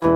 Hello,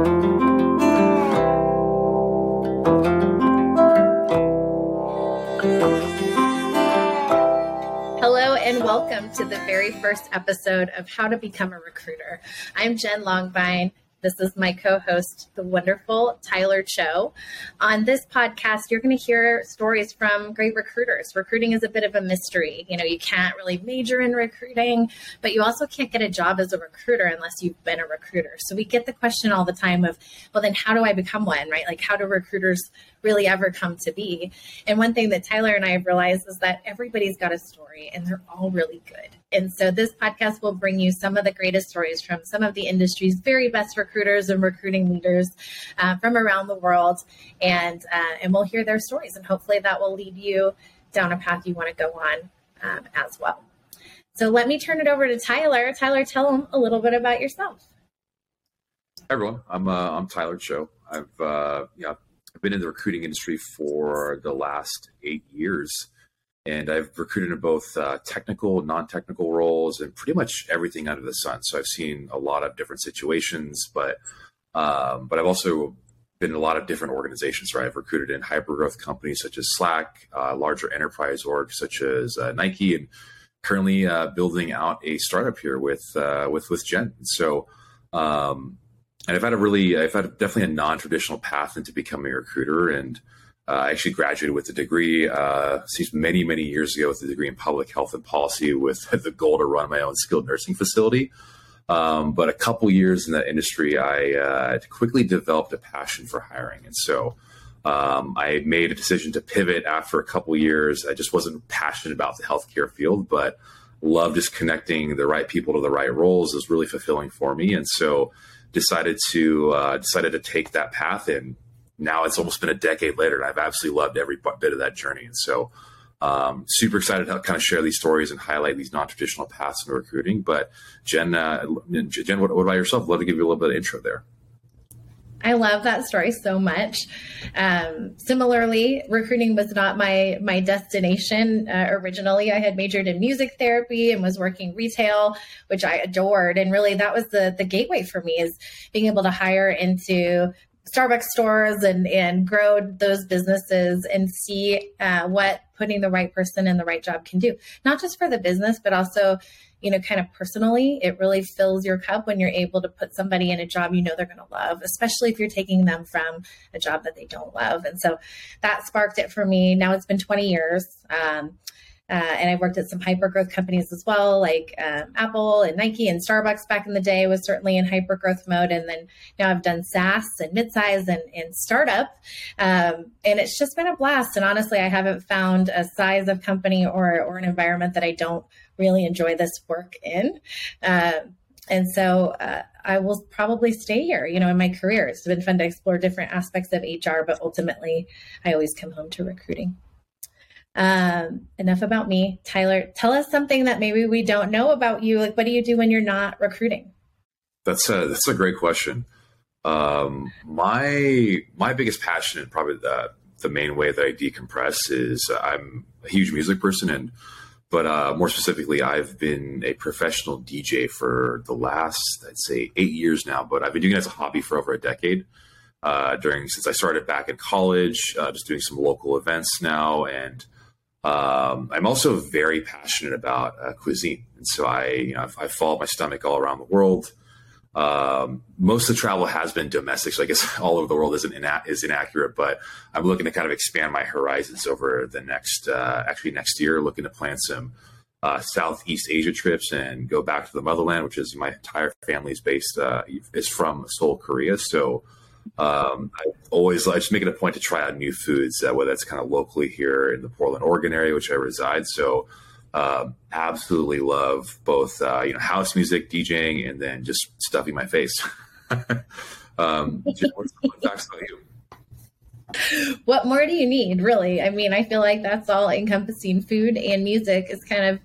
and welcome to the very first episode of How to Become a Recruiter. I'm Jenn Longvine, this is my co host, the wonderful Tyler Cho. On this podcast, you're going to hear stories from great recruiters. Recruiting is a bit of a mystery. You know, you can't really major in recruiting, but you also can't get a job as a recruiter unless you've been a recruiter. So we get the question all the time of, well, then how do I become one, right? Like, how do recruiters really ever come to be? And one thing that Tyler and I have realized is that everybody's got a story and they're all really good. And so this podcast will bring you some of the greatest stories from some of the industry's very best recruiters and recruiting leaders uh, from around the world. And, uh, and we'll hear their stories. And hopefully that will lead you down a path you want to go on um, as well. So let me turn it over to Tyler. Tyler, tell them a little bit about yourself. Hi everyone, I'm uh, I'm Tyler Cho. I've uh, yeah, I've been in the recruiting industry for the last eight years and I've recruited in both uh, technical, non-technical roles, and pretty much everything under the sun. So I've seen a lot of different situations, but um, but I've also been in a lot of different organizations. Right, I've recruited in hypergrowth companies such as Slack, uh, larger enterprise orgs such as uh, Nike, and currently uh, building out a startup here with uh, with with Jenn. So. Um, and I've had a really, I've had definitely a non-traditional path into becoming a recruiter, and I actually graduated with a degree, uh, many, many years ago, with a degree in public health and policy with the goal to run my own skilled nursing facility. Um, but a couple years in that industry, I uh, quickly developed a passion for hiring. And so um, I made a decision to pivot after a couple years. I just wasn't passionate about the healthcare field, but love just connecting the right people to the right roles is really fulfilling for me. And so decided to uh, decided to take that path and now it's almost been a decade later, and I've absolutely loved every bit of that journey. And so, um, super excited to kind of share these stories and highlight these non-traditional paths in recruiting. But Jenn, uh, Jenn, what, what, about yourself? Love to give you a little bit of intro there. I love that story so much. Um, similarly, recruiting was not my my destination uh, originally. I had majored in music therapy and was working retail, which I adored, and really that was the the gateway for me is being able to hire into Starbucks stores and and grow those businesses and see uh, what putting the right person in the right job can do, not just for the business, but also you know, kind of personally, it really fills your cup when you're able to put somebody in a job you know they're going to love, especially if you're taking them from a job that they don't love. And so that sparked it for me. Now it's been 20 years. Um, uh, and I worked at some hyper growth companies as well, like um, Apple and Nike and Starbucks back in the day was certainly in hyper growth mode. And then now I've done SaaS and midsize and, and startup. Um, and it's just been a blast. And honestly, I haven't found a size of company or, or an environment that I don't really enjoy this work in. Uh, and so uh, I will probably stay here, you know, in my career. It's been fun to explore different aspects of HR, but ultimately I always come home to recruiting. Um, enough about me. Tyler, tell us something that maybe we don't know about you. Like, what do you do when you're not recruiting? That's a, that's a great question. Um, my my biggest passion and probably the the main way that I decompress is I'm a huge music person and but uh, more specifically, I've been a professional DJ for the last, I'd say, eight years now. But I've been doing it as a hobby for over a decade. Uh, during since I started back in college, uh, just doing some local events now, and um, I'm also very passionate about uh, cuisine, and so I, you know, I've, I've, followed my stomach all around the world. Um, most of the travel has been domestic, so I guess all over the world isn't ina- is inaccurate. But I'm looking to kind of expand my horizons over the next, uh, actually next year, looking to plan some uh, Southeast Asia trips and go back to the motherland, which is my entire family is based uh, is from Seoul, Korea. So um, I always I just make it a point to try out new foods, uh, whether that's kind of locally here in the Portland, Oregon area, which I reside. So, um, absolutely love both uh, you know house music, DJing, and then just stuffing my face. um, what more do you need, really? I mean, I feel like that's all encompassing. Food and music is kind of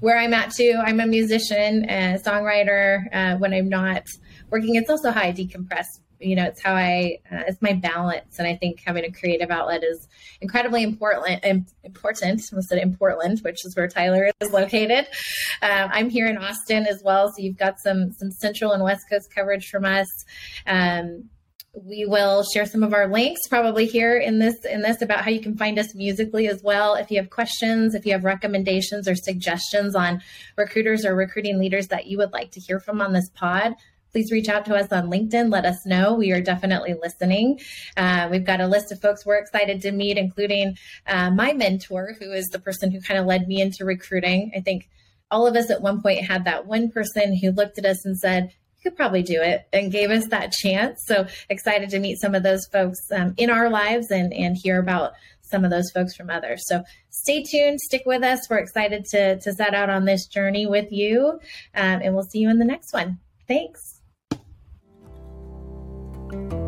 where I'm at too. I'm a musician and songwriter. Uh, when I'm not working, it's also how I decompress you know, it's how I, uh, it's my balance. And I think having a creative outlet is incredibly important. Important. I said in Portland, which is where Tyler is located. Um, I'm here in Austin as well, so you've got some some Central and West Coast coverage from us. Um, we will share some of our links probably here in this in this about how you can find us musically as well if you have questions if you have recommendations or suggestions on recruiters or recruiting leaders that you would like to hear from on this pod please reach out to us on linkedin let us know we are definitely listening uh, we've got a list of folks we're excited to meet including uh, my mentor who is the person who kind of led me into recruiting i think all of us at one point had that one person who looked at us and said you could probably do it and gave us that chance. So excited to meet some of those folks um, in our lives and, and hear about some of those folks from others. So stay tuned, stick with us. We're excited to, to set out on this journey with you, um, and we'll see you in the next one. Thanks thank you